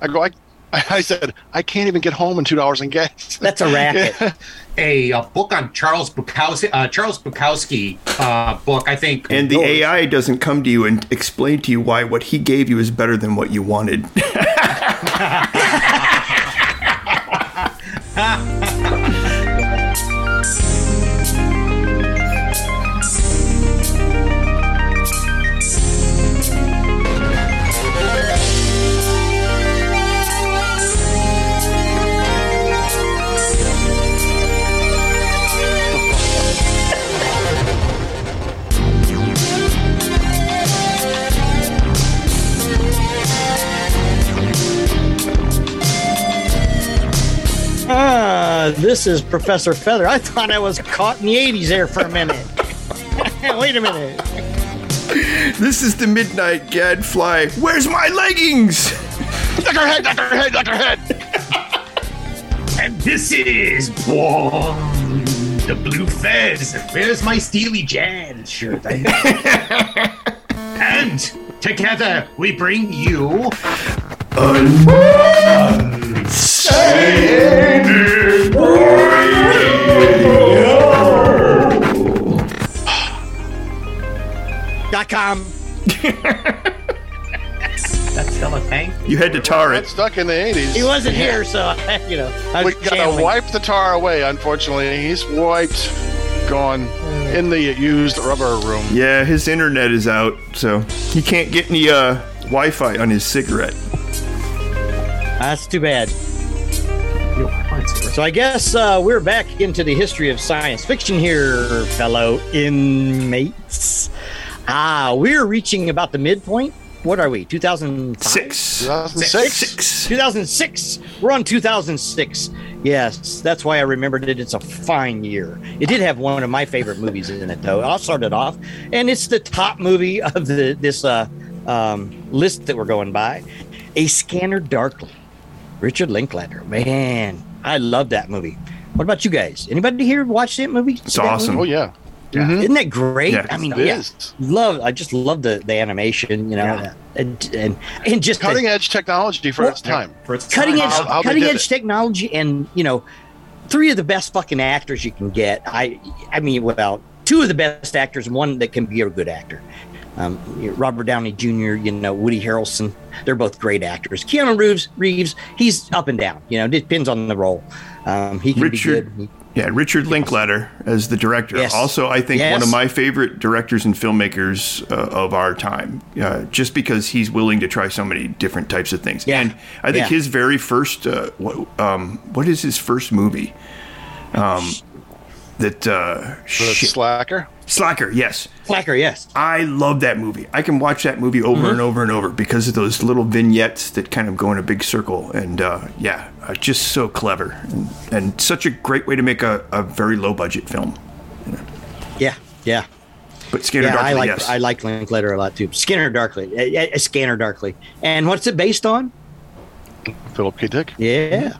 I go, I, I said, I can't even get home in two dollars in gas. That's a racket. a, uh book on Charles Bukowski, uh, Charles Bukowski uh, book, I think. And the AI doesn't come to you and explain to you why what he gave you is better than what you wanted. Ah, this is Professor Feather. I thought I was caught in the 80s there for a minute. Wait a minute. this is the Midnight Gadfly. Where's my leggings? Doctor Head, duck her head, Doctor Head. And this is Boom, the Blue Fez. Where's my Steely Jazz shirt? and together we bring you Dot com. That's still a thing. You had to tar it. stuck in the eighties. He wasn't here, so you know. I We was gotta channeling. wipe the tar away. Unfortunately, he's wiped, gone in the used rubber room. Yeah, his internet is out, so he can't get any uh, Wi-Fi on his cigarette. That's too bad. So I guess uh, we're back into the history of science fiction here, fellow inmates. Ah, we're reaching about the midpoint. What are we? 2005? Six. 2006. Six. 2006. We're on 2006. Yes, that's why I remembered it. It's a fine year. It did have one of my favorite movies in it, though. I'll start it off, and it's the top movie of the this uh, um, list that we're going by. A Scanner Darkly. Richard Linklater. Man, I love that movie. What about you guys? Anybody here watch that movie? It's awesome. Oh yeah. Mm-hmm. Isn't that great? Yeah. I mean, It yeah, is. love. I just love the the animation. You know, Yeah. and, and and just the- Cutting edge technology for Well, its time. For its cutting time. edge How- how cutting edge it. technology and you know three of the best fucking actors you can get i i mean well two of the best actors and one that can be a good actor um, you know, robert downey jr you know woody harrelson they're both great actors keanu reeves reeves he's up and down you know it depends on the role um, he can Richard- be good Yeah, Richard Linklater as the director. Yes. Also, I think one of my favorite directors and filmmakers uh, of our time, uh, just because he's willing to try so many different types of things. Yeah. And I think Yeah. his very first, uh, what, um, what is his first movie? Um, that uh, shit. slacker. Slacker. Yes, Slacker, yes I love that movie. I can watch that movie over Mm-hmm. and over and over because of those little vignettes that kind of go in a big circle. And uh, yeah, uh, just so clever and, and such a great way to make a, a very low budget film. yeah yeah But Scanner yeah, Darkly, I like yes. I like Linklater a lot too. Scanner Darkly, a, a Scanner Darkly, and what's it based on? Philip K. Dick. Yeah,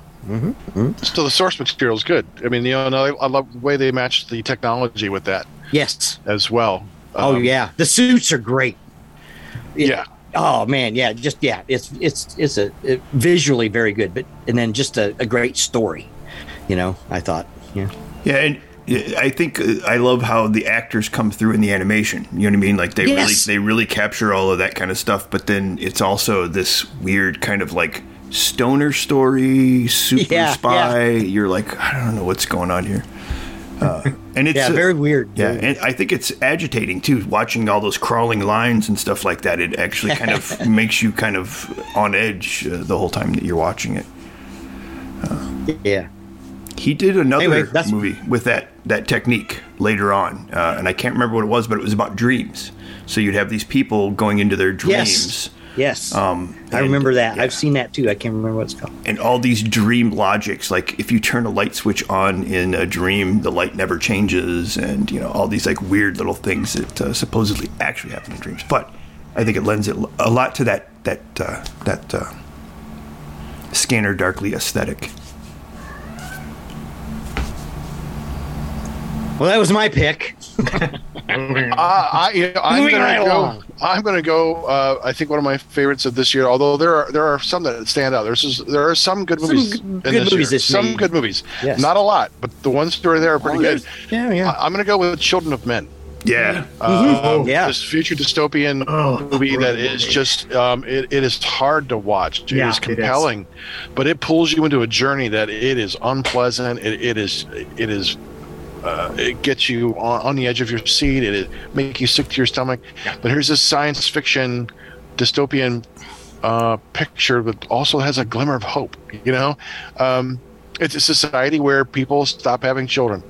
So the source material is good. I mean, you know, I I love the way they match the technology with that yes. as well. Oh Um, yeah, the suits are great. Yeah. Oh man, yeah, just yeah, it's it's it's a it, visually very good, but and then just a, a great story. You know, I thought, yeah, yeah, and I think uh, I love how the actors come through in the animation. You know what I mean? Like they Yes. really they really capture all of that kind of stuff. But then it's also this weird kind of like stoner story, super Yeah, spy. You're like, I don't know what's going on here. Uh, and it's yeah, uh, very weird. Yeah, and I think it's agitating too, watching all those crawling lines and stuff like that. It actually kind of makes you kind of on edge uh, the whole time that you're watching it. yeah. He did another Anyway, movie with that that technique later on, uh, and I can't remember what it was, but it was about dreams. So you'd have these people going into their dreams, Yes, Um, I remember that. yeah. I've seen that too. I can't remember what it's called. and all these dream logics. Like if you turn a light switch on in a dream, the light never changes, and you know all these like weird little things that uh, supposedly actually happen in dreams. But I think it lends it a lot to that that uh, that uh, scanner darkly aesthetic. Well, that was my pick. Uh, I, I'm Moving gonna right go. Along. I'm going to go. Uh, I think one of my favorites of this year. Although there are there are some that stand out. There's just- there are some good Some movies. good- in good this movies year. this Some year. good movies. Yes. Not a lot, but the ones that are there are pretty Oh, good. yeah, yeah. I, am going to go with Children of Men. Yeah. Uh, Yeah. This future dystopian Oh, movie that great movie. just um, it, it is hard to watch. It Yeah, is it is. compelling, but it pulls you into a journey that it is unpleasant. It, it is it is uh, it gets you on, on the edge of your seat. It, it make you sick to your stomach. But here's this science fiction dystopian uh, picture that also has a glimmer of hope. You know, um, it's a society where people stop having children,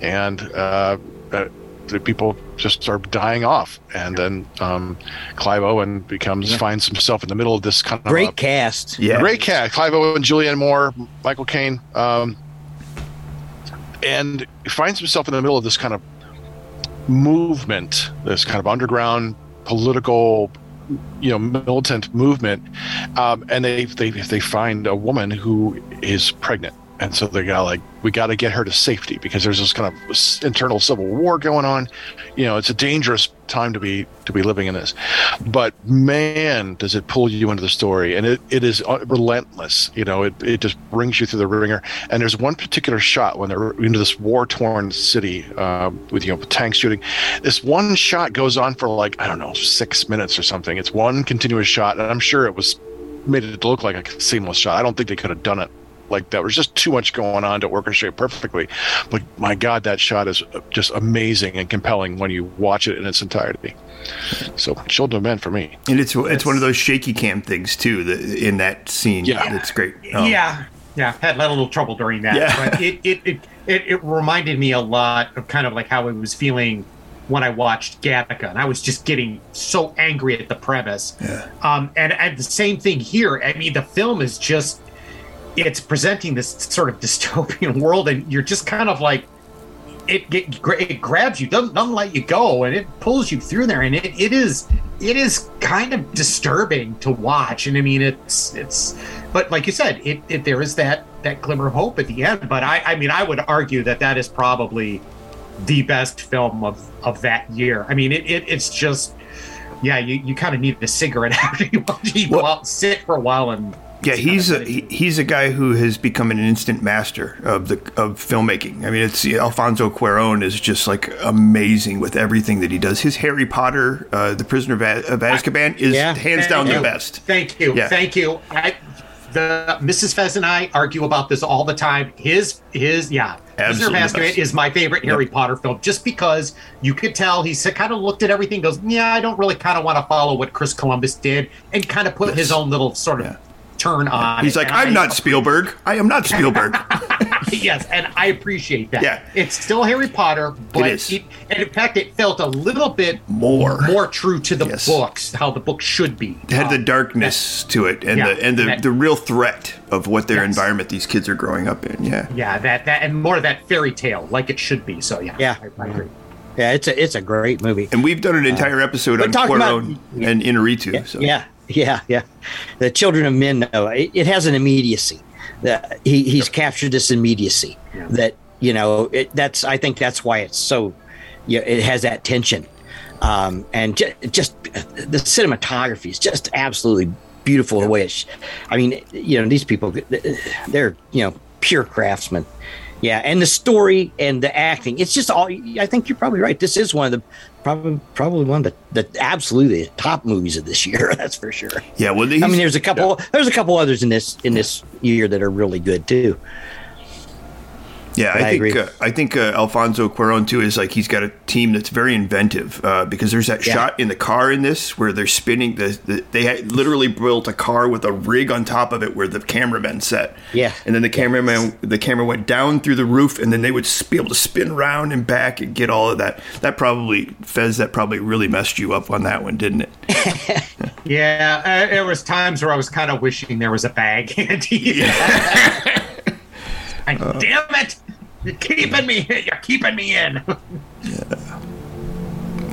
and uh, uh, the people just start dying off. And then um, Clive Owen becomes finds himself in the middle of this kind of Great a- cast. Yeah. Great cat. Clive Owen, Julianne Moore, Michael Caine. Um, and finds himself in the middle of this kind of movement, this kind of underground political, you know, militant movement. Um, and they, they they find a woman who is pregnant. And so they got like, we got to get her to safety because there's this kind of internal civil war going on. You know, it's a dangerous time to be to be living in this. But man, does it pull you into the story, and it, it is uh, relentless. You know, it, it just brings you through the ringer. And there's one particular shot when they're into this war torn city uh, with you know tank shooting. This one shot goes on for like I don't know six minutes or something. It's one continuous shot, and I'm sure it was made it look like a seamless shot. I don't think they could have done it like that. There's just too much going on to orchestrate perfectly. But my God, that shot is just amazing and compelling when you watch it in its entirety. So, Children of Men for me. And it's it's one of those shaky cam things too. That in that scene, Yeah. it's great. Um, yeah, yeah, had a little trouble during that. Yeah. But it, it, it, it, it reminded me a lot of kind of like how I was feeling when I watched Gattaca, and I was just getting so angry at the premise. Yeah. Um, and, and the same thing here. I mean, the film is just it's presenting this sort of dystopian world, and you're just kind of like it it, it grabs you, doesn't doesn't let you go, and it pulls you through there, and it, it is it is kind of disturbing to watch. And I mean, it's it's, but like you said, it, it there is that that glimmer of hope at the end. But I I mean, I would argue that that is probably the best film of of that year. I mean, it, it it's just. Yeah, you, you kind of need a cigarette after you, you go Well- out, sit for a while, and Yeah, he's a he, he's a guy who has become an instant master of the of filmmaking. I mean, it's Alfonso Cuarón is just like amazing with everything that he does. His Harry Potter, uh, the Prisoner of, Az- of Azkaban, is Yeah. hands down Thank the best. Thank you. Yeah. Thank you. I, the Mrs. Fez and I argue about this all the time. His his yeah. Absolutely Mr. Azkaban best. is my favorite Harry Potter film just because you could tell he kind of looked at everything goes, "Yeah, I don't really kind of want to follow what Chris Columbus did." And kind of put his own little sort of Yeah. Turn on. He's it. like, And I'm I- not Spielberg. I am not Spielberg. yes, and I appreciate that. Yeah. It's still Harry Potter, but is. it, and in fact it felt a little bit More. more true to the Yes. books, how the book should be. It had the Um, darkness to it, and yeah, the and the, that- the real threat of what their Yes. environment these kids are growing up in. Yeah. Yeah, that that and more of that fairy tale, like it should be. So yeah, Yeah. I, I agree. Yeah, it's a it's a great movie. And we've done an entire episode but on talking about- Cuarón and Inarritu. So. Yeah, yeah, yeah. The Children of Men, though, it, it has an immediacy. That he he's captured this immediacy. Yeah. That you know, it, that's I think that's why it's so. Yeah, it has that tension, um, and ju- just the cinematography is just absolutely beautiful. The way it's, I mean, you know, these people, they're you know pure craftsmen. Yeah, and the story and the acting, it's just all. I think you're probably right. This is one of the probably probably one of the, the absolutely top movies of this year. That's for sure. Yeah. Well, I mean, there's a couple. There's a couple others in this in this year that are really good too. Yeah, I, I think uh, I think uh, Alfonso Cuarón too is like he's got a team that's very inventive uh, because there's that Yeah. shot in the car in this where they're spinning the, the they had literally built a car with a rig on top of it where the cameraman set. Yeah. and then the cameraman the camera went down through the roof and then they would be able to spin around and back and get all of that. That probably Fez that probably really messed you up on that one, didn't it? Yeah, uh, there was times where I was kind of wishing there was a bag handy. I, damn it! You're keeping me. You're keeping me in.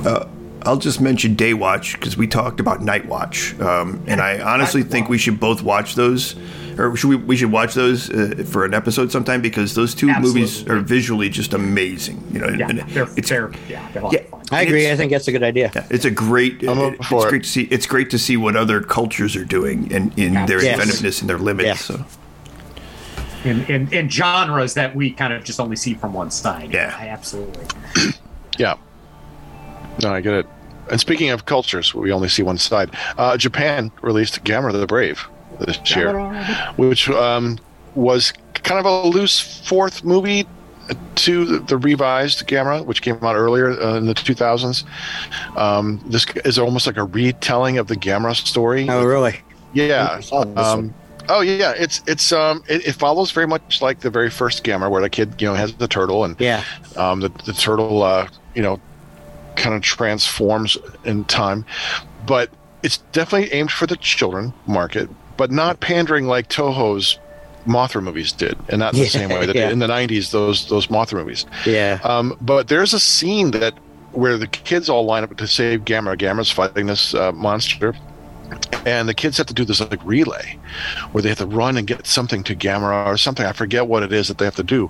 Yeah. I'll just mention Day Watch because we talked about Night Watch, um, and I honestly think we should both watch those, or should we? We should watch those uh, for an episode sometime because those two movies are visually just amazing. You know, Yeah, and they're, it's they're, yeah, they're a yeah. I agree. I think that's a good idea. yeah, it's a great. I'm it- it's it. great to see. It's great to see what other cultures are doing and in their Yes. inventiveness and their limits. Yeah. So In, in, in genres that we kind of just only see from one side. Yeah. I absolutely. Yeah. No, I get it. And speaking of cultures, we only see one side. Uh, Japan released Gamera the Brave this year, which um, was kind of a loose fourth movie to the, the revised Gamera, which came out earlier uh, in the 2000s. Um, this is almost like a retelling of the Gamera story. Oh, really? Yeah. I saw this Um, oh yeah, it's it's um it, it follows very much like the very first Gamera, where the kid you know has the turtle and Yeah. um, the, the turtle, uh, you know, kind of transforms in time. But it's definitely aimed for the children market, but not pandering like Toho's Mothra movies did, and not in the Yeah, same way that yeah. in the '90s those those Mothra movies. Yeah. Um, but there's a scene that where the kids all line up to save Gamera. Gamera's fighting this uh, monster. And the kids have to do this like relay, where they have to run and get something to Gamera or something. I forget what it is that they have to do,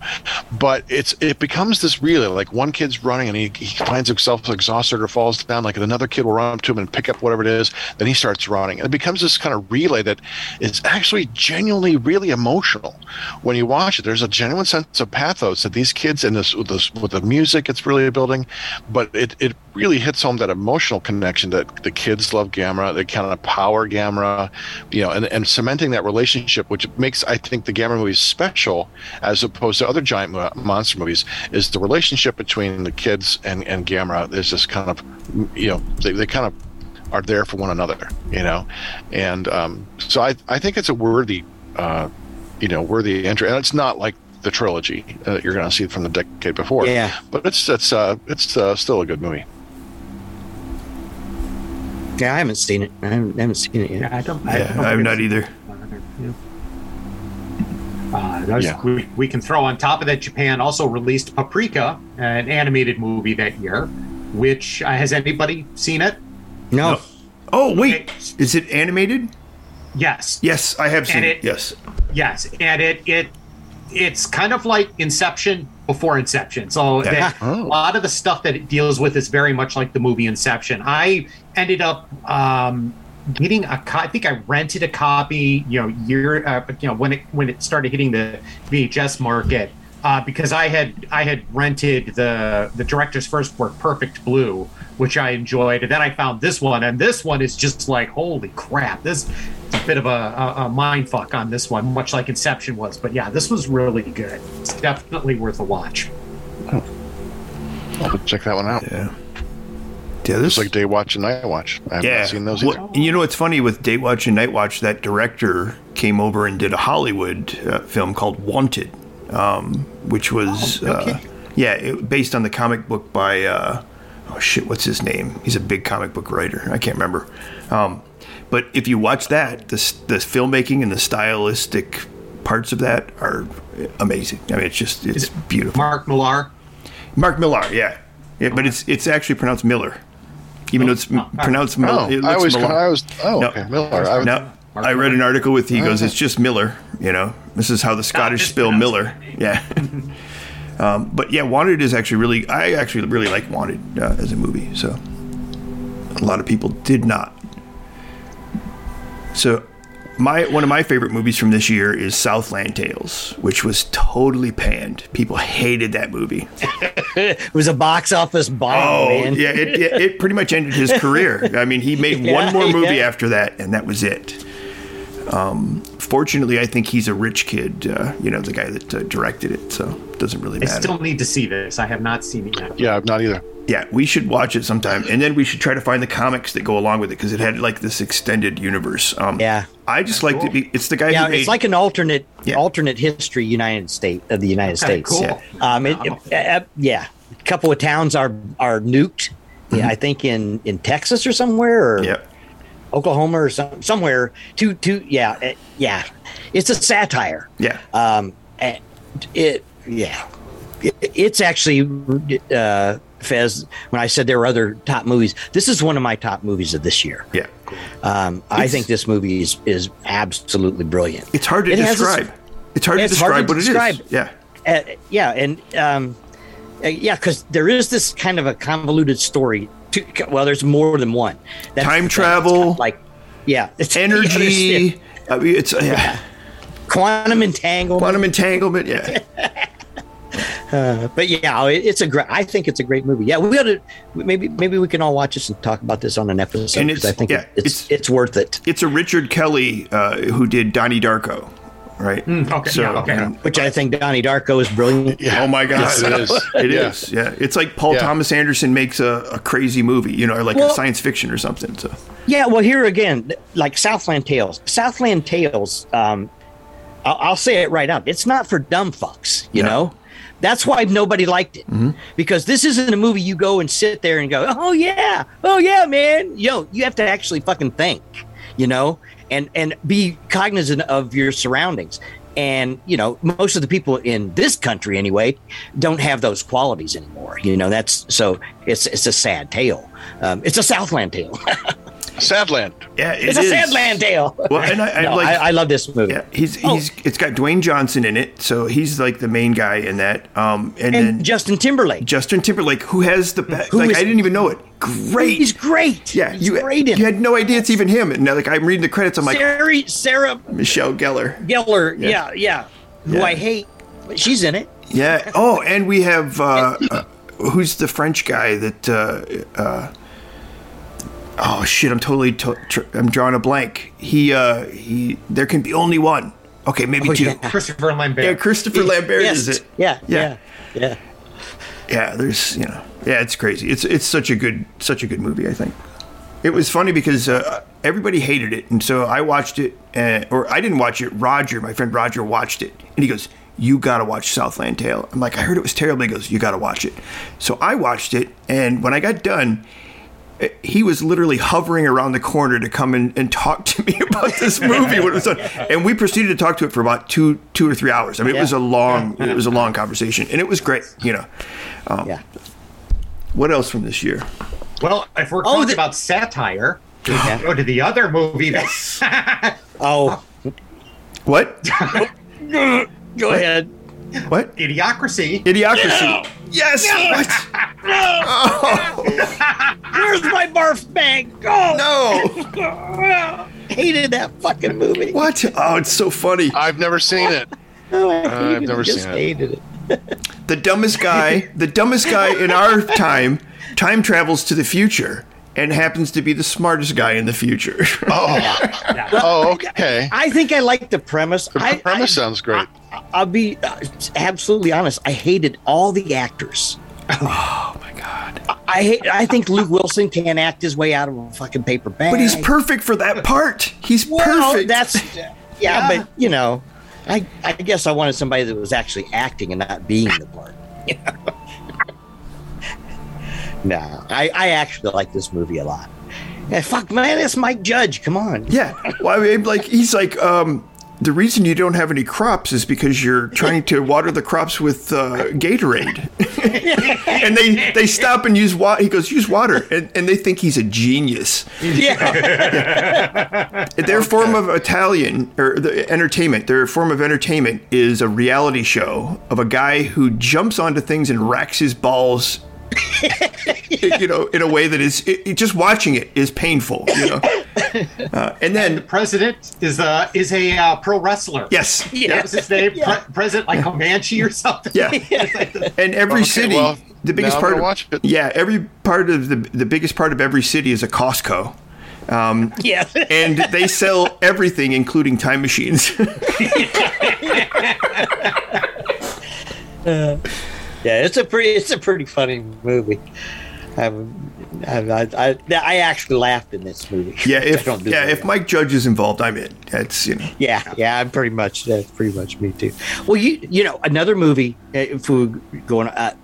but it's it becomes this relay. Like one kid's running and he, he finds himself exhausted or falls down. Like another kid will run up to him and pick up whatever it is. Then he starts running, and it becomes this kind of relay that is actually genuinely really emotional when you watch it. There's a genuine sense of pathos that these kids and this with, this with the music it's really building, but it it really hits home that emotional connection that the kids love Gamera. They kind of power Gamera, you know, and, and cementing that relationship, which makes I think the Gamera movies special as opposed to other giant mo- monster movies, is the relationship between the kids and and Gamera. There's this kind of, you know, they, they kind of are there for one another, you know, and um, so I I think it's a worthy, uh, you know, worthy entry, and it's not like the trilogy uh, that you're going to see from the decade before. Yeah. but it's it's uh, it's uh, still a good movie. Yeah, I haven't seen it. I haven't, I haven't seen it yet. Yeah, I don't. yeah, I don't I'm not it's- either. Uh, there's- Yeah. we, we can throw on top of that, Japan also released Paprika, an animated movie that year. Which uh, has anybody seen it? No. No. Oh wait, Okay. is it animated? Yes. Yes, I have seen it. it- Yes. Yes, and it it it's kind of like Inception before Inception. So Yeah. Oh. a lot of the stuff that it deals with is very much like the movie Inception. I ended up um, getting a co- I think I rented a copy, you know, year uh, you know when it when it started hitting the VHS market. Uh, because I had I had rented the the director's first work, Perfect Blue, which I enjoyed, and then I found this one, and this one is just like holy crap! This is a bit of a, a, a mind fuck on this one, much like Inception was. But yeah, this was really good. It's definitely worth a watch. I'll check that one out. Yeah. Yeah, this It's like Day Watch and Night Watch. I haven't yeah. seen those either. and you know what's funny with Day Watch and Night Watch? That director came over and did a Hollywood uh, film called Wanted, um, which was Oh, uh, yeah, it, based on the comic book by uh, oh shit, what's his name? He's a big comic book writer. I can't remember. Um, but if you watch that, the the filmmaking and the stylistic parts of that are amazing. I mean, it's just it's beautiful. Mark Millar. Mark Millar, yeah. yeah, but it's it's actually pronounced Miller, even though it's pronounced Miller. Oh, it I looks always, Millar. I was. Oh, No. okay, Miller. I, No, I read an article with he goes, it's just Miller. You know, this is how the Scottish just spell Miller. Yeah. um, but yeah, Wanted is actually really. I actually really like Wanted uh, as a movie. So a lot of people did not. So my one of my favorite movies from this year is Southland Tales, which was totally panned. People hated that movie. It was a box office bomb, Oh, man. yeah, it, it, it pretty much ended his career. I mean, he made Yeah, one more movie yeah. after that, and that was it. Um, fortunately, I think he's a rich kid. Uh, you know, the guy that uh, directed it, so it doesn't really matter. I still need to see this. I have not seen it yet. yeah, I've not either. yeah, we should watch it sometime, and then we should try to find the comics that go along with it because it had like this extended universe. Um, Yeah. I just liked it. be- It's the guy Yeah, who made. it's like an alternate Yeah. alternate history United State of the United Okay, States. cool. Yeah. Um, it, it- uh, yeah, a couple of towns are are nuked. Yeah, I think in in Texas or somewhere, or Yep. Oklahoma or some, somewhere. To to yeah uh, yeah, it's a satire. Yeah. Um, it yeah, it, it's actually uh, Fez. When I said there were other top movies, this is one of my top movies of this year. yeah. Um, I think this movie is is absolutely brilliant. It's hard to It has a- describe. it's hard to it's hard describe to what describe. it is. Yeah. Uh, yeah, and um, uh, yeah, because there is this kind of a convoluted story. To, well, there's more than one. That's Time the thing. It's travel, kind of like yeah, it's Energy. I mean, it's yeah. quantum entanglement. Quantum entanglement. Yeah. but yeah, it, it's a great. I think it's a great movie. Yeah, we ought to maybe maybe we can all watch this and talk about this on an episode. And it's- I think yeah, it- it's, it's- it's worth it. It's a Richard Kelly uh, who did Donnie Darko, right? Mm, okay, yeah, okay. and- Which I think Donnie Darko is brilliant. Yeah. Oh my God! Yes, it is. It Yeah. is, Yeah, it's like Paul Yeah. Thomas Anderson makes a, a crazy movie, you know, or like a science fiction or something. So Yeah, well, here again, like Southland Tales. Southland Tales. Um, I'll, I'll say it right out. It's not for dumb fucks. You No. know, that's why nobody liked it mm-hmm. because this isn't a movie you go and sit there and go, "Oh yeah, oh yeah, man." Yo, you have to actually fucking think. You know, and and be cognizant of your surroundings. And you know, most of the people in this country, anyway, don't have those qualities anymore. You know, that's so it's it's a sad tale. Um, it's a Southland tale. Sadland. yeah, it It's a is. Sadland tale. Well, and I, I No, like. I, I love this movie. yeah, he's Oh. he's it's got Dwayne Johnson in it, so he's like the main guy in that. Um, and, and then Justin Timberlake. Justin Timberlake, who has the best. Who Like is- I didn't even know it. Great. He's great. yeah, He's you great in you had no idea it's even him, and now like I'm reading the credits, I'm like Sarah, Sarah Michelle Gellar. Gellar. Yeah, yeah. Who Yeah. I hate. But she's in it. Yeah. Oh, and we have uh, uh, who's the French guy that? Uh, uh, oh shit! I'm totally. To- tr- I'm drawing a blank. He. Uh, he. There can be only one. Okay, maybe Oh, two. yeah. Christopher Lambert. Yeah, Christopher Lambert yes. is it? Yeah, Yeah. yeah, yeah. Yeah, there's you know, yeah, it's crazy. It's it's such a good such a good movie. I think it was funny because uh, everybody hated it, and so I watched it, uh, or I didn't watch it. Roger, my friend Roger, watched it, and he goes, "You got to watch Southland Tale." I'm like, "I heard it was terrible." He goes, "You got to watch it." So I watched it, and when I got done. He was literally hovering around the corner to come in and talk to me about this movie when it was done, and we proceeded to talk to it for about two, two or three hours. I mean, it was a long, it was a long conversation, and it was great. You know, um, yeah. what else from this year? Well, if we're Oh, talking the- about satire, we can go to the other movie. That's Oh, What? go ahead. What? Idiocracy. Idiocracy. Yes. What? No. Oh. Where's my barf bag? Oh, No. hated that fucking movie. What? Oh, it's so funny. I've never seen it. Oh, I uh, I've never seen it. hated it. The dumbest guy, the dumbest guy in our time, time travels to the future and happens to be the smartest guy in the future. Oh, oh, okay. I think I like the premise. The I, premise I, sounds great. I'll be uh, absolutely honest. I hated all the actors. oh my god. I hate. I think Luke Wilson can't act his way out of a fucking paper bag. But he's perfect for that part. He's well, perfect. That's yeah, but you know, I I guess I wanted somebody that was actually acting and not being the part. no, I I actually like this movie a lot. Yeah, fuck man, it's Mike Judge. Come on. Yeah. Well, I mean, like he's like, um, the reason you don't have any crops is because you're trying to water the crops with uh, Gatorade, and they they stop and use water. He goes, use water, and, and they think he's a genius. Yeah. Their form of Italian or the entertainment, their form of entertainment is a reality show of a guy who jumps onto things and racks his balls. you know, in a way that is it, it- just watching it is painful. You know, uh, and then The president is a is a uh, pro wrestler. yes, That was his name. Yeah. Pre- president like Comanche or something. Yeah. And every Okay, city, well, the biggest part of watch it. yeah, every part of the the biggest part of every city is a Costco, yeah. and they sell everything, including time machines. Yeah, it's a pretty it's a pretty funny movie. I, I, I, I actually laughed in this movie. yeah, if don't yeah, that. if Mike Judge is involved, I'm in. That's you know. yeah, yeah, I'm pretty much that's pretty much me too. Well, you you know another movie uh, if we going uh,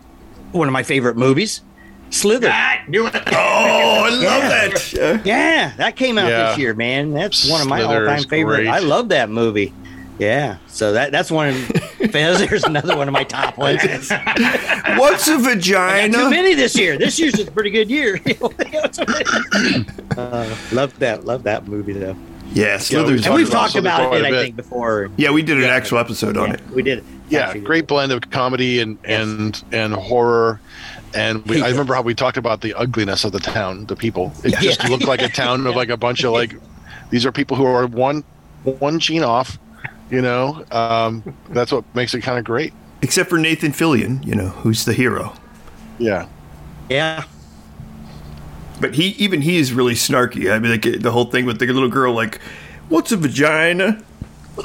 one of my favorite movies, Slither. I knew it. Oh, I love Yeah. that. Yeah. Yeah, that came out Yeah. this year, man. That's one of my Slither all time favorite. great. I love that movie. Yeah, so that that's one. There's another one of my top ones. What's a vagina? Too many this year. This year's a pretty good year. uh, love that. Love that movie though. Yeah, Slithers. And we've talked about it, I think, before. Yeah, we did an Yeah. actual episode on Yeah, it. we did. yeah Actually, great blend of comedy and Yes. and and horror and we, i remember how we talked about the ugliness of the town the people it Yeah. just looked like a town of like a bunch of like these are people who are one one gene off you know um that's what makes it kind of great Except for Nathan Fillion, you know, who's the hero. yeah Yeah. But he, even he is really snarky. I mean, like the whole thing with the little girl, like, "What's a vagina?"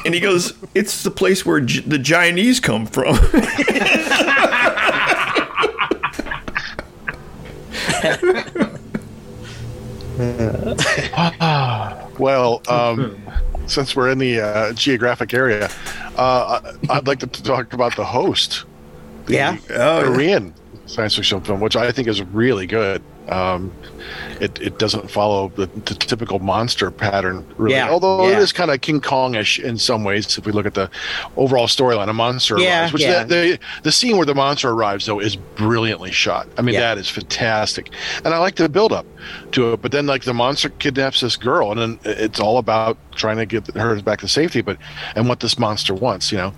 And he goes, "It's the place where G- the Chinese come from." Well um since we're in the uh, geographic area uh I- i'd like to talk about the host the Yeah. Oh, yeah. Korean science fiction film, which I think is really good. Um, it, it doesn't follow the, the typical monster pattern, really. Yeah, Although it yeah. is kind of King Kong-ish in some ways. If we look at the overall storyline, a monster Yeah, arrives. Which yeah. the, the the scene where the monster arrives though is brilliantly shot. I mean, that is fantastic, and I like the build up to it. But then like the monster kidnaps this girl, and then it's all about trying to get her back to safety. But and what this monster wants, you know.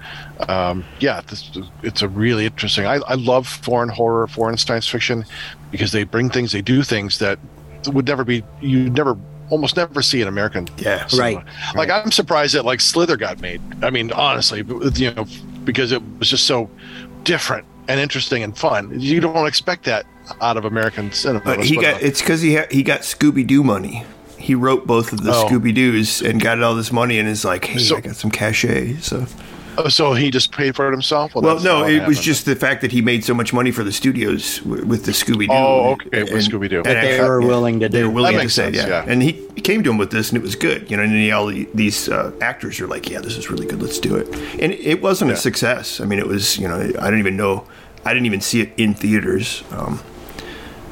Um, yeah, this, it's a really interesting. I, I love foreign horror, foreign science fiction, because they bring things, they do things that would never be, you'd never, almost never see in American. Yeah. cinema. Right, Like I'm surprised that like Slither got made. I mean, honestly, you know, because it was just so different and interesting and fun. You don't expect that out of American cinema. But he got uh, it's because he ha- he got Scooby Doo money. He wrote both of the Oh. Scooby Doo's and got all this money and is like, hey, So- I got some cachet. So Oh, so he just paid for it himself. well, that's no, how it was just the fact that he made so much money for the studios w- with the Scooby Doo. Oh, okay, with Scooby-Doo. That they were willing to They were willing That to say, yeah. yeah. And he came to him with this, and it was good. You know, and then all these uh, actors are like, "Yeah, this is really good. Let's do it." And it wasn't a success. I mean, it was. You know, I don't even know. I didn't even see it in theaters. Um,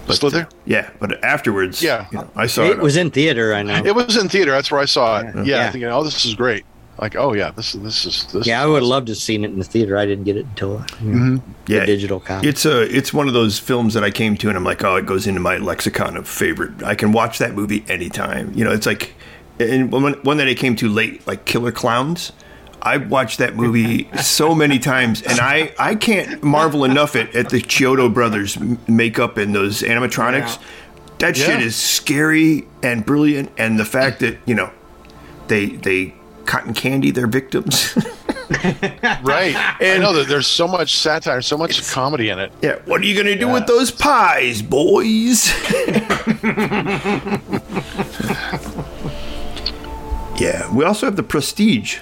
Slither. yeah, but afterwards, Yeah. you know, I saw it. It was in theater, I know. It was in theater. That's where I saw it. Yeah, Yeah. thinking, oh, this is great. Like, oh yeah, this is this is this. Yeah, I would have awesome. loved to have seen it in the theater. I didn't get it until uh, you know, yeah, the digital copy. It's a it's one of those films that I came to and I'm like, oh, it goes into my lexicon of favorite. I can watch that movie anytime. You know, it's like and one one that I came to late, like Killer Clowns. I watched that movie so many times, and I, I can't marvel enough at, at the Chiodo brothers' makeup and those animatronics. That shit is scary and brilliant, and the fact that you know they they cotton candy their victims. right. I know that there's so much satire, so much comedy in it. Yeah, what are you gonna do with those pies, boys? yeah, we also have the Prestige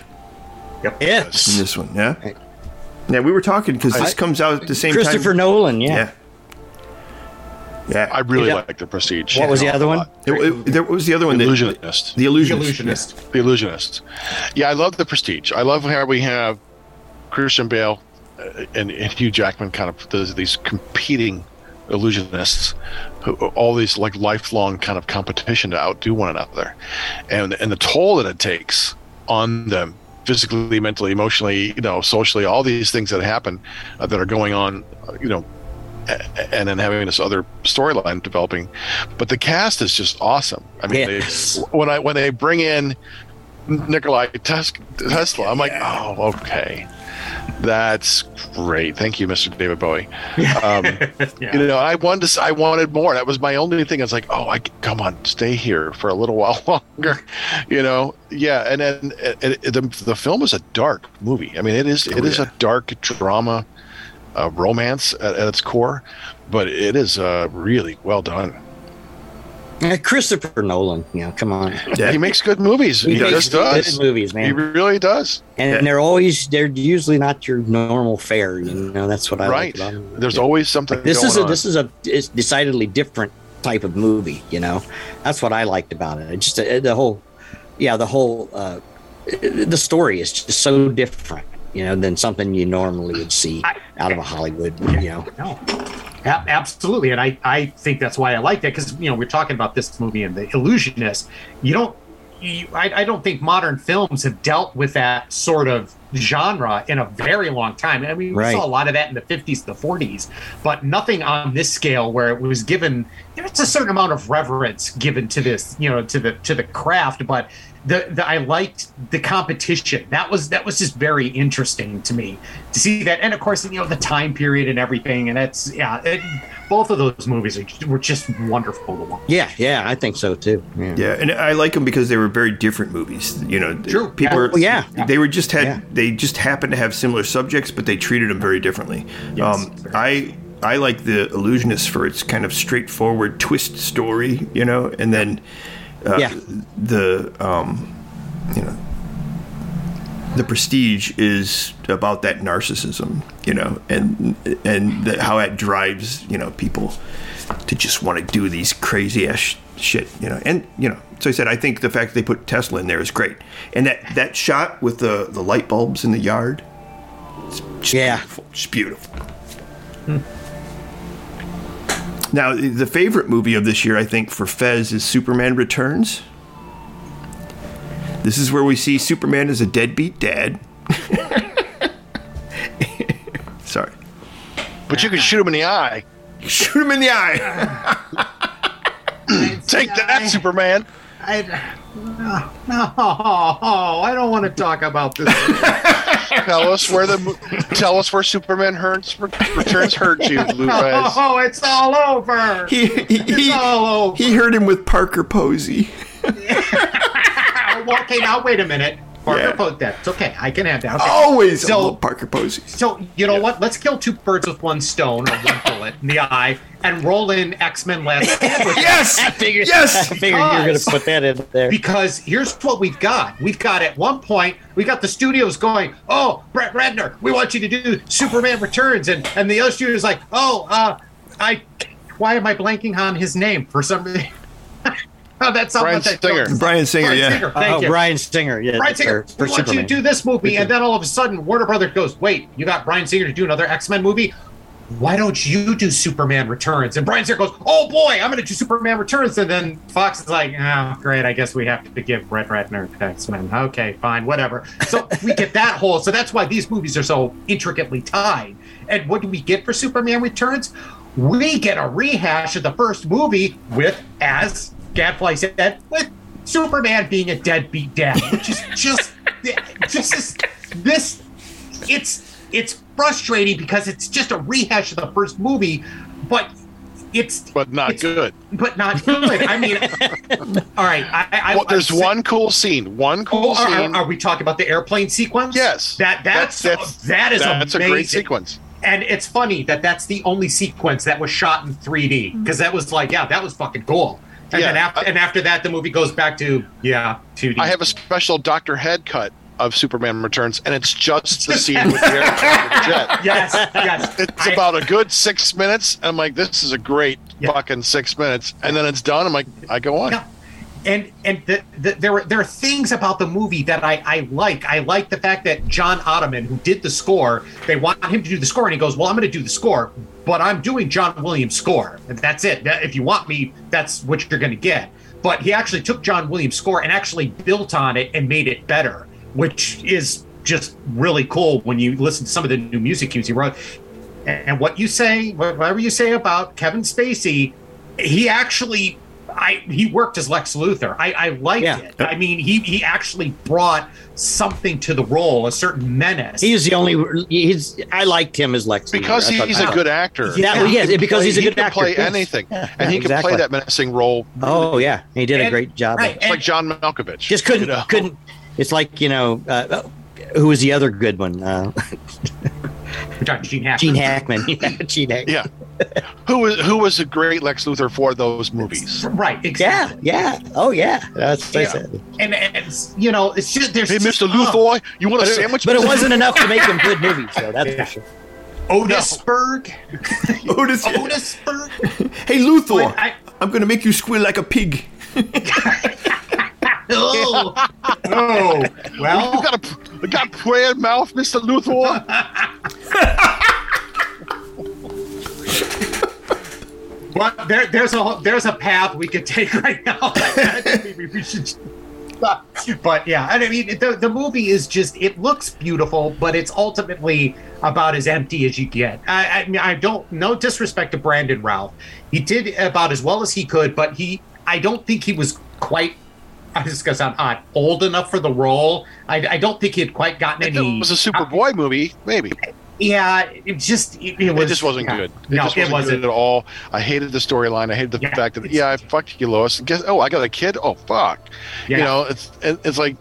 in yes. this one. Yeah, yeah, we were talking because this comes out at the same Christopher time. Christopher Nolan, yeah. Yeah, yeah. I really Yeah. like the Prestige. What was the other one? It- it- there was the other one. The Illusionist. The The illusionist. illusionist. The Illusionist. Yeah, I love the Prestige. I love how we have Christian Bale uh, and, and Hugh Jackman kind of those, these competing illusionists, who, all these like lifelong kind of competition to outdo one another, and and the toll that it takes on them physically, mentally, emotionally, you know, socially, all these things that happen uh, that are going on, uh, you know, a- and then having this other storyline developing. But the cast is just awesome. I mean, Yes. they, when I when they bring in Nikolai Tesla, I'm like, oh, okay, that's great. Thank you, Mr. David Bowie. Um, Yeah. You know, I wanted to, I wanted more. That was my only thing. I was like, oh, I come on, stay here for a little while longer. You know, yeah. And then it, it, the the film is a dark movie. I mean, it is it is yeah. a dark drama, uh, romance at, at its core, but it is uh, really well done. Uh, Christopher Nolan, you know, come on. Yeah. He makes good movies. He, makes just does. good movies, He really does. and Yeah. they're always they're usually not your normal fare, you know. That's what I right. like about them. There's always something. this going is a on. this is a it's decidedly different type of movie, you know. That's what I liked about it. It just uh, the whole yeah, the whole uh the story is just so different, you know, than something you normally would see I- out of a Hollywood, you know. No, A- absolutely, and I I think that's why I like that because you know we're talking about this movie and the illusionist. You don't you, I, I don't think modern films have dealt with that sort of genre in a very long time. I mean, we saw a lot of that in the 50s, the 40s, but nothing on this scale where it was given. It's a certain amount of reverence given to this, you know, to the to the craft. But the, the I liked the competition. That was that was just very interesting to me to see that, and of course, you know, the time period and everything. And that's yeah, it, both of those movies are, were just wonderful to watch. Yeah, yeah, I think so too. Yeah. Yeah, and I like them because they were very different movies. You know, True. people Yeah. are, Oh, yeah. they were just had Yeah. they just happened to have similar subjects, but they treated them very differently. Yes. Um, I I like the Illusionist for its kind of straightforward twist story, you know, and then uh, Yeah. the um, you know the prestige is about that narcissism, you know, and and the, how it drives you know people to just want to do these crazy ass sh- shit, you know. And you know, so I said I think the fact that they put Tesla in there is great, and that that shot with the the light bulbs in the yard, it's just Yeah. beautiful, it's beautiful. Now, the favorite movie of this year, I think, for Fez is Superman Returns. This is where we see Superman as a deadbeat dad. Sorry. But you can shoot him in the eye. Shoot him in the eye. Take that, Superman. I, no, no, I don't want to talk about this. Tell us where the tell us where Superman hurts returns hurt you, Blue Fez. oh, it's all over. He, he, It's he, all over. he hurt him with Parker Posey. well, okay, now wait a minute. Parker Yeah. Post that. It's okay. I can have that. Okay. Always So- love Parker Posey. So you know what? Let's kill two birds with one stone or one bullet in the eye, and roll in X Men Last Stand Yes! I figured, Yes! I figured you were going to put that in there. Because here's what we've got. We've got at one point, we got the studios going, oh, Brett Ratner, we want you to do Superman Returns. And, and the other studio's like, oh, uh, I, why am I blanking on his name for some reason? Oh, that's not Bryan what that Singer. Bryan Singer, Bryan yeah. Singer, thank oh, you. Bryan Singer. Yeah, Bryan Singer, for, for we want you to do this movie, and then all of a sudden, Warner Brothers goes, "Wait, you got Bryan Singer to do another X Men movie? Why don't you do Superman Returns?" And Bryan Singer goes, "Oh boy, I'm going to do Superman Returns." And then Fox is like, "Oh, great, I guess we have to give Brett Ratner X Men." Okay, fine, whatever. So we get that whole. So that's why these movies are so intricately tied. And what do we get for Superman Returns? We get a rehash of the first movie with, as Gadfly said, with Superman being a deadbeat dad, which is just, just this, this, it's it's frustrating because it's just a rehash of the first movie, but it's But not it's- good. but not good. I mean, all right. I, I, Well, there's I- one cool scene. One cool Oh, scene. are, are we talking about the airplane sequence? Yes. That that's, That's- that's- that is That's amazing. a great sequence. And it's funny that that's the only sequence that was shot in 3D because that was like, yeah, that was fucking cool. And Yeah, then after, I- and after that, the movie goes back to yeah, 2D. I have a special Doctor Head cut of Superman Returns, and it's just the scene with the airplane with the jet. yes, yes. It's I- about a good six minutes. And I'm like, this is a great Yeah. fucking six minutes. And then it's done. I'm like, I go on. Yeah. And and the, the, there were there are things about the movie that I, I like. I like the fact that John Ottman, who did the score, they want him to do the score, and he goes, "Well, I'm going to do the score, but I'm doing John Williams' score. And that's it. If you want me, that's what you're going to get." But he actually took John Williams' score and actually built on it and made it better, which is just really cool when you listen to some of the new music cues he wrote. And and what you say, whatever you say about Kevin Spacey, he actually I he worked as Lex Luthor. I, I liked Yeah. it. I mean, he he actually brought something to the role, a certain menace. He's the only. He's. I liked him as Lex. Luthor. Because I thought- he's a good actor. Yeah, well, He yes, because play- he's a he good can actor, play yes. anything, Yeah, and he yeah, can exactly. play that menacing role Oh yeah, he did a great job. right, at like John Malkovich. Just couldn't. you know? Couldn't. It's like you know. Uh, who was the other good one? Uh, We're talking Gene Hackman. Gene Hackman. Yeah, Gene Hackman. Yeah. Who was who was a great Lex Luthor for those movies? Right, exactly. yeah. Oh yeah. That's what I Yeah. said. And, and you know, it's just there's Hey, Mr. Luthor, you want a sandwich? but it wasn't enough to make them good movies, though. That's Yeah. for sure. Otisburg. Otis, Otisburg. hey Luthor, I- I'm gonna make you squeal like a pig. Oh, oh. you Well, got a you got a prayer mouth, Mr. Luthor. but there, there's a there's a path we could take right now. Maybe we should but yeah, and I mean the the movie is just it looks beautiful, but it's ultimately about as empty as you get. I, I mean, I don't no disrespect to Brandon Routh, he did about as well as he could, but he I don't think he was quite. I was gonna sound odd, old enough for the role. I, I don't think he had quite gotten If any. it was a Superboy movie, maybe. Yeah, it just it, it was it just wasn't yeah. good. It no, just it wasn't, wasn't. good at all. I hated the storyline. I hated the Yeah, fact that yeah, I fucked you, Lois. Guess oh, I got a kid. Oh fuck. Yeah. You know, it's it, it's like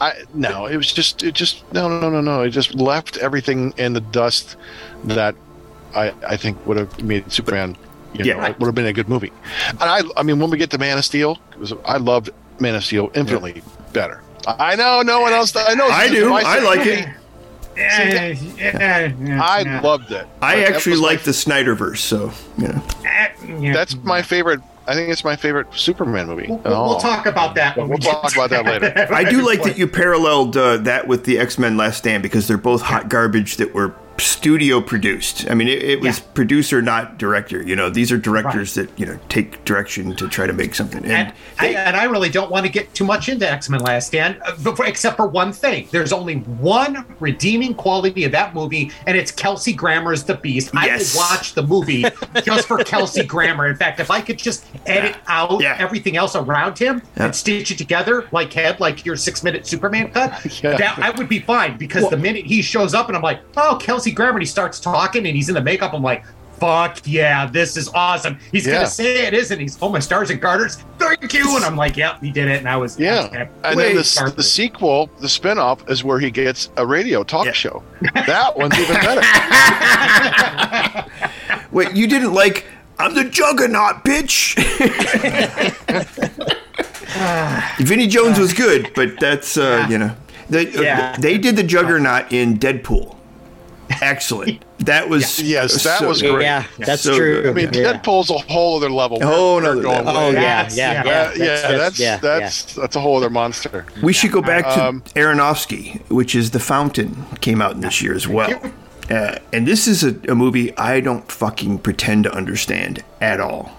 I no, it was just it just no no no no. It just left everything in the dust that I I think would have made Superman. You Yeah. know, it would have been a good movie. And I I mean, when we get to Man of Steel, was, I loved Man of Steel infinitely better. I know no one else. I know I do. I like it. Yeah, yeah, yeah, I yeah. loved it. I But that actually was my like the Snyderverse, so you know. Eh, yeah. That's my favorite. I think it's my favorite Superman movie. We'll, we'll, talk about that. when We'll we talk about that later. I do like that you paralleled uh, that with the X Men Last Stand because they're both hot garbage that were studio produced. I mean, it, it was Yeah. producer, not director. You know, these are directors that you know take direction to try to make something. And, And I, and I really don't want to get too much into X Men Last Stand, uh, before, except for one thing. There's only one redeeming quality of that movie, and it's Kelsey Grammer's The Beast. Yes. I would watch the movie just for Kelsey Grammer. In fact, if I could just edit out Yeah. everything else around him Yeah. and stitch it together like head, like your six minute Superman cut, Yeah. that I would be fine. Because the minute he shows up and I'm like, oh, Kelsey Grammer, and he starts talking and he's in the makeup, I'm like, fuck yeah, this is awesome. He's Yeah. gonna say it isn't. He's oh my stars and garters. Thank you. And I'm like, yep, he did it. And I was I was Yeah, kinda- and then the, started. the sequel, the spinoff, is where he gets a radio talk Yeah. show. That one's even better. wait, you didn't like? I'm the Juggernaut, bitch. Vinnie Jones was good, but that's uh, you know they Yeah. they did the Juggernaut in Deadpool. Excellent. That was Yes, that so was great. Yeah, that's So true. good. I mean, yeah. Deadpool's a whole other level. Oh whole We're going. Oh way- yeah, That's- yeah, yeah. yeah. Uh, yeah, that's yeah, that's that's a whole other monster. We should go back to Um, Aronofsky, which is The Fountain, came out this year as well. Uh, and this is a, a movie I don't fucking pretend to understand at all.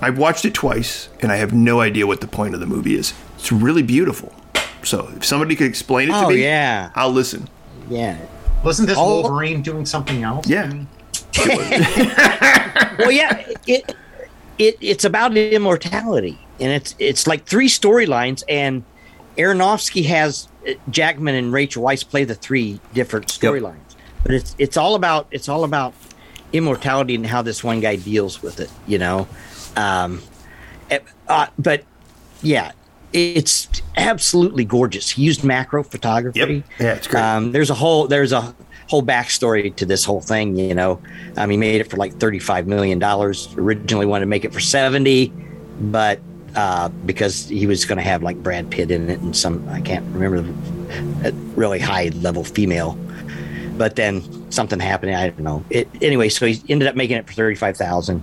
I've watched it twice, and I have no idea what the point of the movie is. It's really beautiful. So if somebody could explain it to Oh, me, yeah. I'll listen. yeah. Wasn't this All- Wolverine doing something else? Yeah. well, yeah, it, it it's about immortality, and it's it's like three storylines, and Aronofsky has uh, Jackman and Rachel Weisz play the three different Yep. storylines, but it's it's all about it's all about immortality and how this one guy deals with it, you know. Um, eh, uh, but yeah, it's absolutely gorgeous. He used macro photography. Yep. Yeah, it's great. Um, there's a whole there's a whole backstory to this whole thing. You know, um, he made it for like 35 million dollars. Originally wanted to make it for 70, but uh, because he was going to have like Brad Pitt in it and some I can't remember a really high level female. But then something happened. I don't know. It anyway. So he ended up making it for 35,000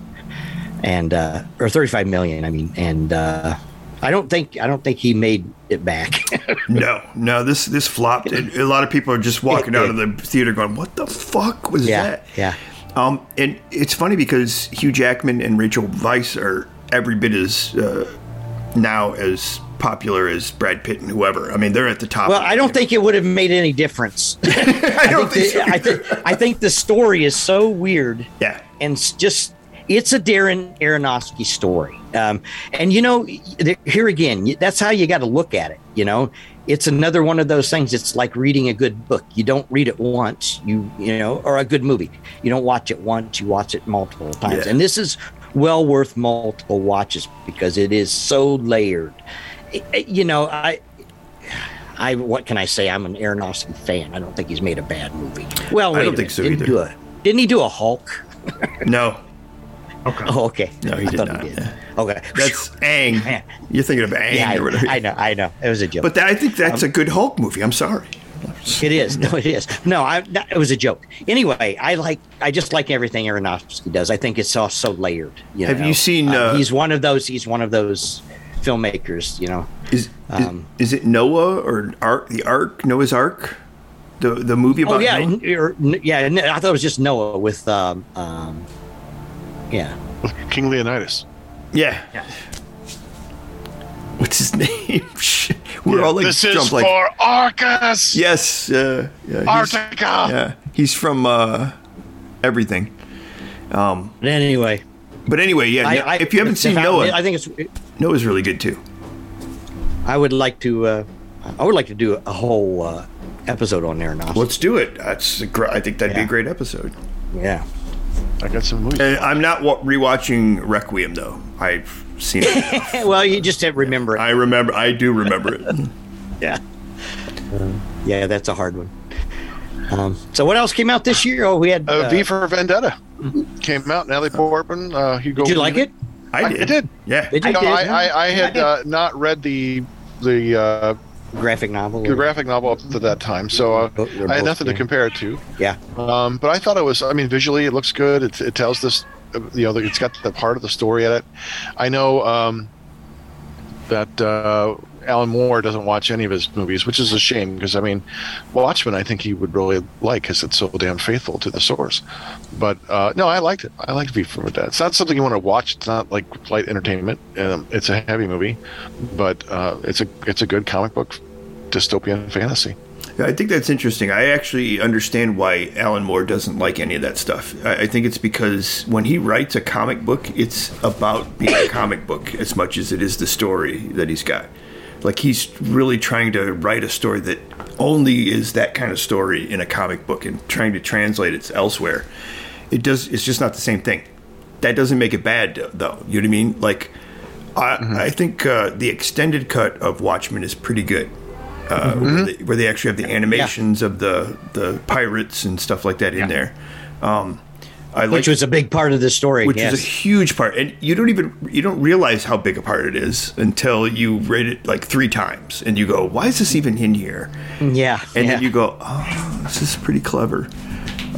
and uh, or 35 million. I mean, and uh, I don't think I don't think he made it back. no, no, this this flopped. And a lot of people are just walking out of the theater going, "What the fuck was yeah, that?" yeah. Um, and it's funny because Hugh Jackman and Rachel Weisz are every bit as uh, now as popular as Brad Pitt and whoever. I mean, they're at the top. Well, I don't think it would have made any difference. I don't think. so I think I think the story is so weird yeah, and it's just it's a Darren Aronofsky story. Um, and you know, here again, that's how you got to look at it. You know, it's another one of those things. It's like reading a good book. You don't read it once, you you know, or a good movie. You don't watch it once. You watch it multiple times. Yeah. And this is well worth multiple watches because it is so layered. You know, I. I what can I say? I'm an Aronofsky fan. I don't think he's made a bad movie. Well, I don't think minute. so didn't either. Do a, didn't he do a Hulk? no, Okay. Oh, okay. No, he I did not. He did. Okay. that's Ang. You're thinking of Ang yeah, or whatever. I, I know. I know. It was a joke. But that, I think that's a good Hulk movie. I'm sorry. it is. No, it is. No, I. That, it was a joke. Anyway, I like. I just like everything Aronofsky does. I think it's all so layered. You Have know? you seen, uh, he's one of those. He's one of those filmmakers. You know. Is Um, is, is it Noah or Ark? The Ark, Noah's Ark, the the movie about Oh yeah, Noah? or- yeah. n- I thought it was just Noah with. Um, um, yeah. King Leonidas. Yeah. Yeah. What's his name. We're all like this is jumped for like Arcus. yes, uh, yeah, he's, Arctica. yeah, he's from uh, everything. But anyway, But anyway, yeah. I, I, if you haven't the seen fountain- Noah, I think it's. Noah's really good too. I would like to. Uh, I would like to do a whole uh, episode on there now. Let's do it. That's a gr- I think that'd be a great episode. Yeah. I got some movies. I'm not wa- rewatching Requiem though. I've seen it. well, you just have to remember it. I remember. I do remember it. Yeah. Yeah, that's a hard one. Um, so what else came out this year? Oh, we had. Uh, Uh, v for Vendetta came out. Natalie Portman. Uh, Hugo. did you like it? I I did. did. Yeah. Did you? No, did, I, huh? I, I had uh, not read the the uh, graphic novel. the graphic novel up to that time, so uh, Both- I had nothing to compare it to. Yeah. Um, but I thought it was. I mean, visually, it looks good. It, it tells this. You know, it's got the part of the story in it. I know um, that uh, Alan Moore doesn't watch any of his movies, which is a shame because I mean, Watchmen, I think he would really like because it's so damn faithful to the source. But uh, no, I liked it. I liked V for Vendetta. It's not something you want to watch. It's not like light entertainment. Um, it's a heavy movie, but uh, it's a it's a good comic book dystopian fantasy. Yeah, I think that's interesting. I actually understand why Alan Moore doesn't like any of that stuff. I, I think it's because when he writes a comic book, it's about being a comic book as much as it is the story that he's got. Like he's really trying to write a story that only is that kind of story in a comic book and trying to translate it elsewhere. It does. It's just not the same thing. That doesn't make it bad, though. You know what I mean? Like, I, I think uh, the extended cut of Watchmen is pretty good uh, where, they, where they actually have the animations of the the pirates and stuff like that in there. Um, I like, Which was a big part of the story. which yes. is a huge part, and you don't even you don't realize how big a part it is until you read it like three times, and you go, "Why is this even in here?" yeah. And yeah. then you go, "Oh, this is pretty clever."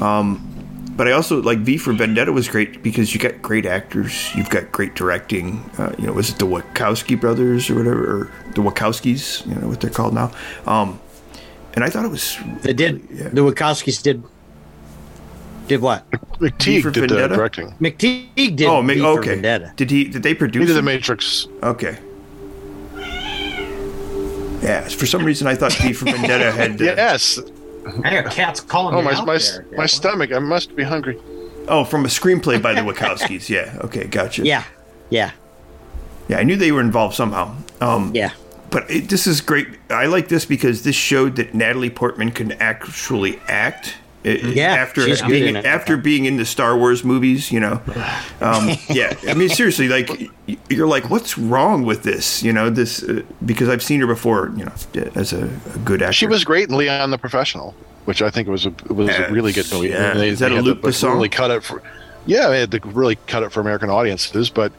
Um, but I also like V for Vendetta was great because you got great actors, you've got great directing. Uh, you know, was it the Wachowski brothers or whatever, or the Wachowskis? You know what they're called now. Um, and I thought it was They did. yeah. The Wachowskis did. Did what? McTeigue for did the directing. McTeigue did. oh, ma- V for okay. Vendetta. Did he? Did they He produce? did The? Matrix. Okay. Yeah, for some reason I thought V for Vendetta had. Uh, Yes. I got cats calling Oh me my out my, there. my stomach! I must be hungry. Oh, from a screenplay by the Wachowskis. Yeah. Okay, gotcha. Yeah. Yeah. Yeah, I knew they were involved somehow. Um, Yeah. But it, this is great. I like this because this showed that Natalie Portman can actually act. It- Yeah, after she's good being in it. after being in the Star Wars movies, you know. Um, yeah, I mean seriously, like you're like, what's wrong with this? You know, this uh, because I've seen her before, you know, as a, a good actor. She was great in Leon the Professional, which I think was a was a really good movie. Yeah. They, Is that a had Luc to Besson? Really cut it for. Yeah, they had to really cut it for American audiences, but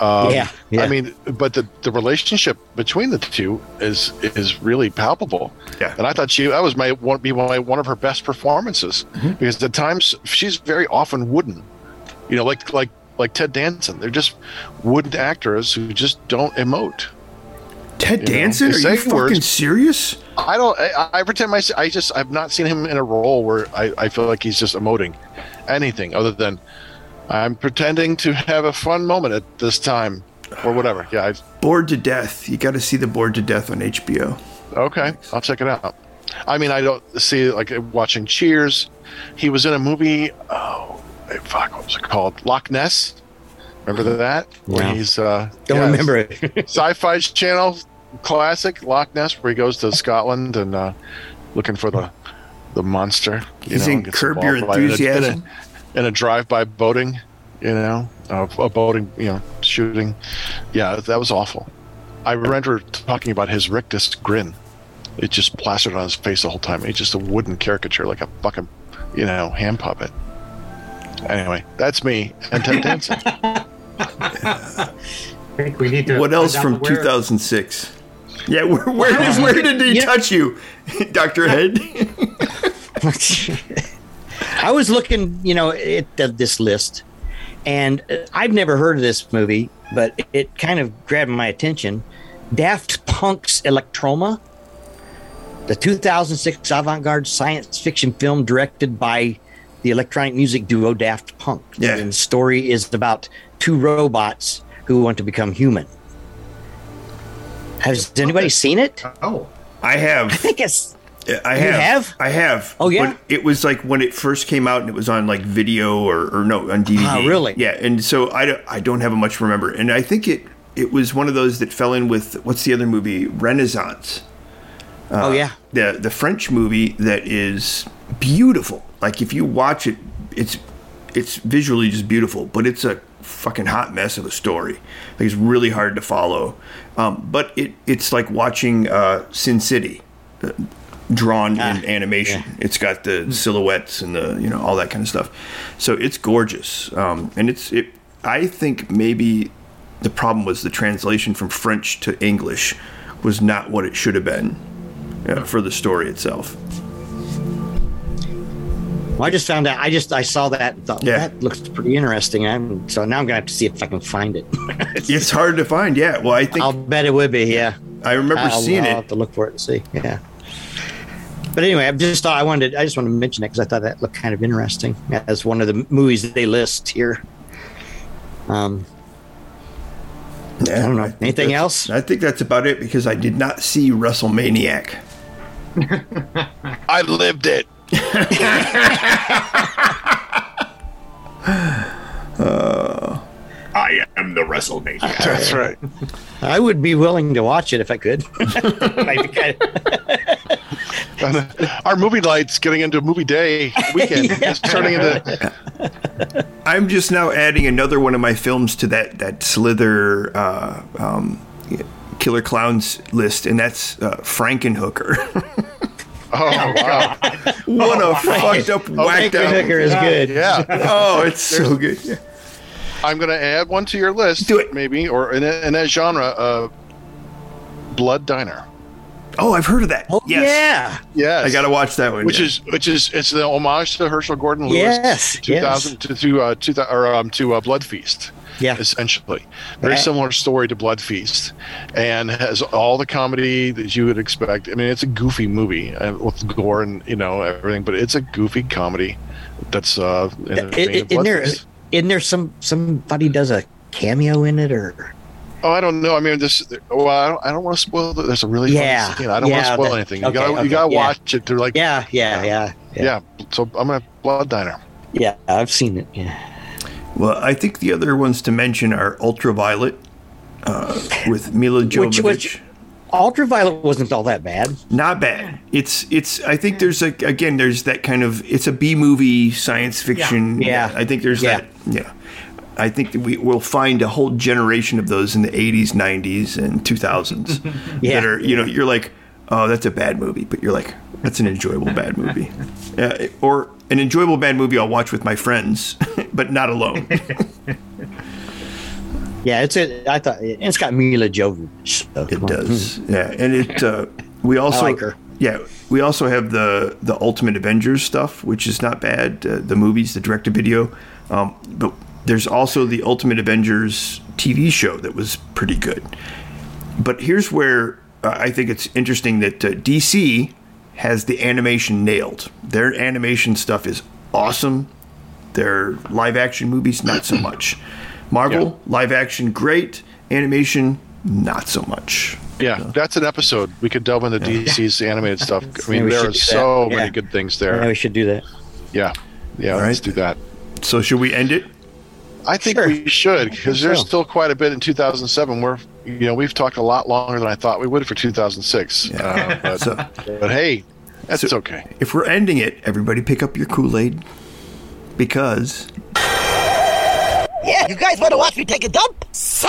um, Yeah, yeah. I mean, but the, the relationship between the two is is really palpable. Yeah. and I thought she that was my one be my, one of her best performances Mm-hmm. because at times she's very often wooden, you know, like like like Ted Danson. They're just wooden actors who just don't emote. Ted you know, Danson. Are you say fucking words- serious? I don't. I, I pretend my. I just. I've not seen him in a role where I, I feel like he's just emoting anything other than I'm pretending to have a fun moment at this time or whatever. Yeah. I, Bored to death. You got to see the Bored to Death on HBO. okay. I'll check it out. I mean, I don't see like watching Cheers. He was in a movie. Oh, fuck. What was it called? Loch Ness. Remember that? Where No. he's uh, Don't yeah, remember it. Sci-Fi Channel classic Loch Ness, where he goes to Scotland and uh, looking for the the monster. you He's know, in and gets Curb Your involved in a- Enthusiasm. In a, drive-by boating. You know, uh, a boating. You know, shooting. Yeah, that was awful. I remember talking about his rictus grin. It just plastered on his face the whole time. He's just a wooden caricature, like a fucking, you know, hand puppet. Anyway, that's me and Ted Danson. I think we need to. What else from 2006? Yeah, where, where, where did he Yeah. touch you, Doctor Head? I was looking, you know, at uh, this list, and uh, I've never heard of this movie, but it, it kind of grabbed my attention. Daft Punk's Electroma, the 2006 avant-garde science fiction film directed by the electronic music duo Daft Punk. Yeah. And the story is about two robots who want to become human. Has anybody seen it? Oh, I have. I think it's. I You have. have? I have. Oh, yeah? But it was like when it first came out and it was on like video or, or no on DVD. Ah, really? Yeah, and so I don't, I don't have a much to remember, and I think it it was one of those that fell in with what's the other movie Renaissance. oh yeah. the the French movie that is beautiful. Like if you watch it, it's it's visually just beautiful, but it's a fucking hot mess of a story. Like it's really hard to follow. Um, but it it's like watching uh, Sin City. Drawn Ah, in animation, yeah. it's got the silhouettes and the you know all that kind of stuff, so it's gorgeous. Um, and it's it. I think maybe the problem was the translation from French to English was not what it should have been uh, for the story itself. Well, I just found out. I just I saw that. And thought Yeah. that looks pretty interesting. I'm, so now I'm gonna have to see if I can find it. It's hard to find. Yeah. Well, I think I'll bet it would be. Yeah. I remember I'll, seeing I'll have it. to look for it and see. Yeah. But anyway, I just thought I wanted. I just wanted to mention it because I thought that looked kind of interesting as one of the movies that they list here. Um, Yeah, I don't know. think Anything else? I think that's about it because I did not see WrestleManiac. I lived it. I am the WrestleMania. That's right. I would be willing to watch it if I could. Might be Our movie night's getting into movie day weekend. It's turning into I'm just now adding another one of my films to that that Slither uh, um, Killer Clowns list, and that's uh, Frankenhooker. oh wow what a fucked up, whacked out. Hooker is good. yeah. Oh, it's so good. Yeah. I'm gonna add one to your list. Do it. maybe or in, a, in that genre. Uh, Blood Diner. Oh, I've heard of that. Oh yes. yeah. Yes, I gotta watch that one. which yeah. is which is it's the homage to Herschell Gordon Lewis. Yes, 2000 to to uh, 2000 or um to uh, Blood Feast. Yeah. essentially, very Yeah. similar story to Blood Feast, and has all the comedy that you would expect. I mean, it's a goofy movie uh, with gore and you know everything, but it's a goofy comedy that's uh in, the I- vein I- of In Blood there, Feast. in there, some somebody does a cameo in it, or Oh, I don't know. I mean, this. Well, I don't, I don't want to spoil. The, there's a really Yeah. funny scene. I don't want to spoil that- anything. You okay, gotta, okay, you gotta yeah. watch it. They're like, yeah, yeah, yeah, yeah. So I'm gonna Blood Diner. yeah. I've seen it. Yeah. Well, I think the other ones to mention are Ultraviolet uh, with Milla Jovovich. which- Ultraviolet wasn't all that bad. Not bad. It's it's. I think there's a again. There's that kind of. It's a B movie science fiction. Yeah. I think there's Yeah. that. Yeah. I think that we will find a whole generation of those in the 80s, 90s, and 2000s Yeah. that are you know you're like, oh, that's a bad movie, but you're like, that's an enjoyable bad movie, uh, or an enjoyable bad movie I'll watch with my friends, but not alone. Yeah, it's a. I thought it's got Milla Jovovich. So, It does, yeah, and it. Uh, we also like her. Yeah, we also have the the Ultimate Avengers stuff, which is not bad. Uh, the movies, the direct to video, um, but there's also the Ultimate Avengers TV show that was pretty good. But here's where uh, I think it's interesting that uh, DC has the animation nailed. Their animation stuff is awesome. Their live action movies, not so much. Marvel, live action, great. Animation, not so much. Yeah, that's an episode. We could delve into DC's animated stuff. I mean, we there are so that. many Yeah. good things Yeah, there. we should do that. Yeah, yeah. All let's right. do that. So, should we end it? I think Sure. we should because there's so. still quite a bit in 2007. We're you know we've talked a lot longer than I thought we would for 2006. Uh, but, So, but hey, that's So- okay. if we're ending it, everybody pick up your Kool Aid because Yeah, you guys want to watch me take a dump? Say!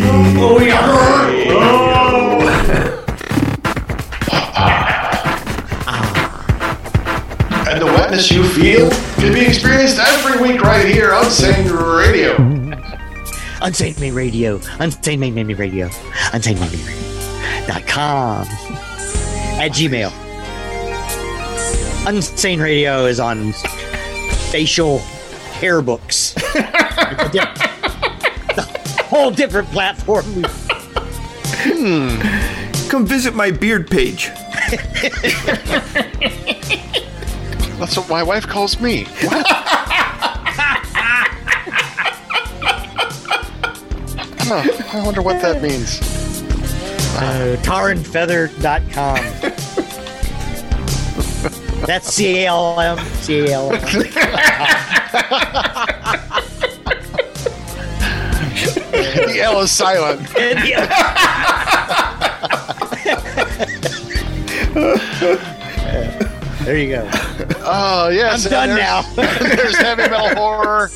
madness you feel can be experienced every week right here on Sane Radio. Unsane Me Radio. Unsane Me Me Me Radio. Unsane Me Me Radio. Dot com. At Gmail. Unsane Radio is on facial hair books. It's a diff- a whole different platform. Hmm. Come visit my beard page. That's what my wife calls me. Huh, I wonder what that means. Uh, tarrandfether.com. That's C A L M. C A L M. The L is silent. There you go. Oh yes, I'm done now. there's- There's heavy metal horror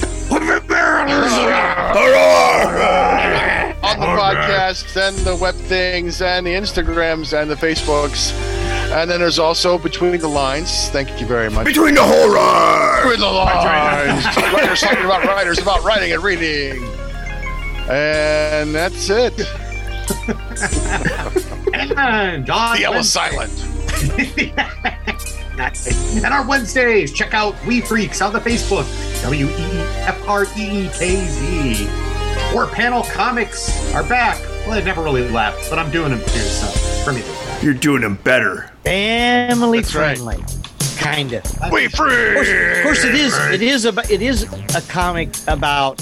on the podcast and the web things and the Instagrams and the Facebooks. And then there's also Between the Lines. Thank you very much. Between the horror. Between the Lines. writers talking about writers, about writing and reading. And that's it. And on The L is Wednesday- silent. And our Wednesdays, check out Wee Freekz on the Facebook, W E F R E E K Z. Or Panel Comics are back. Well, they never really left, but I'm doing them too, so for me. You're doing them better. Family That's right. friendly. Kind of. We Of course, of course, it is. It is about. It is a comic about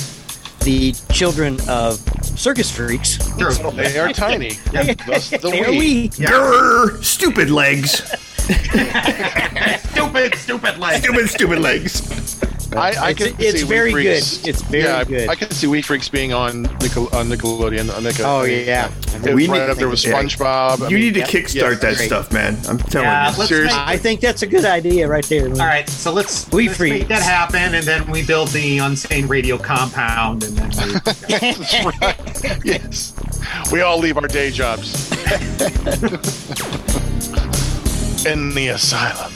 the children of circus freaks. True. They are tiny. Thus the There we. we. Grr, stupid legs. Stupid, stupid like. Stupid, stupid legs. I, I It's- can it's see very Wee Freekz. good. It's very yeah, I- good. I can see Wee Freekz being on, Nickel, on Nickelodeon. On Nickel- Oh yeah. It We right need- up there with yeah. SpongeBob. I You mean, need to yeah, kickstart yeah, that great. stuff, man. I'm telling Yeah, you. Seriously. make, I think that's a good idea right there. all right, so let's, We let's Freaks. make that happen, and then we build the Unsane Radio compound, and then we, That's right. yes. We all leave our day jobs. In the asylum.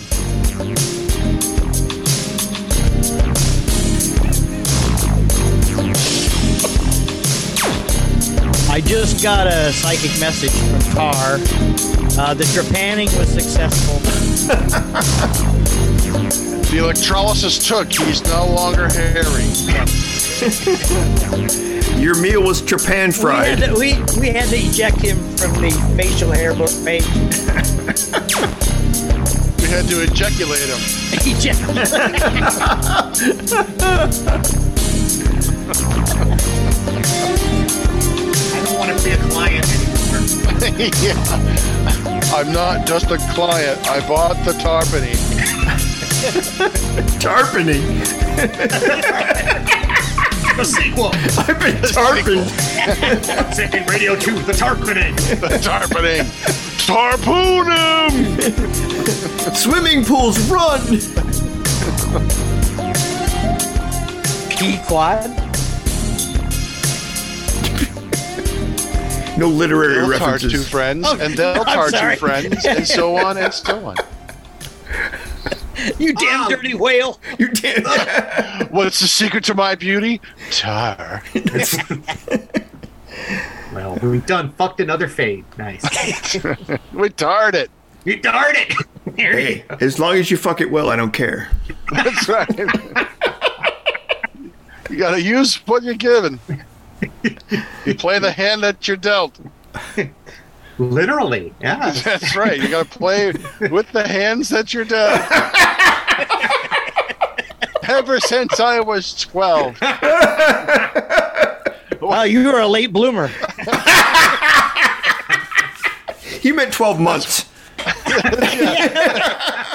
I just got a psychic message from Tar. Uh, the trepanning was successful. The electrolysis took. He's no longer hairy. Your meal was Japan We fried. had, to, we, we had to eject him from the facial hair book page. We had to ejaculate him. Eject- I don't want to be a client anymore. yeah. I'm not just a client. I bought the tarpany. Tarpening. The sequel, I've been tarping. Unsane Radio 2, The Tarpening. The tarpany. Tarpoon him! Swimming pools run. P quad. No literary They'll tar two references. friends, Oh, and they'll I'm tar sorry. two friends, and so on and so on. You damn Oh. dirty whale. You did. What's the secret to my beauty? Tar. Well, we've done fucked another fade. Nice. We tarred it. you darn it. There you hey, as long as you fuck it well, I don't care. That's right. you gotta use what you're given. You play the hand that you're dealt. Literally, yeah. That's right. You gotta play with the hands that you're dealt. Ever since I was 12. Wow, you were a late bloomer. He meant 12 months.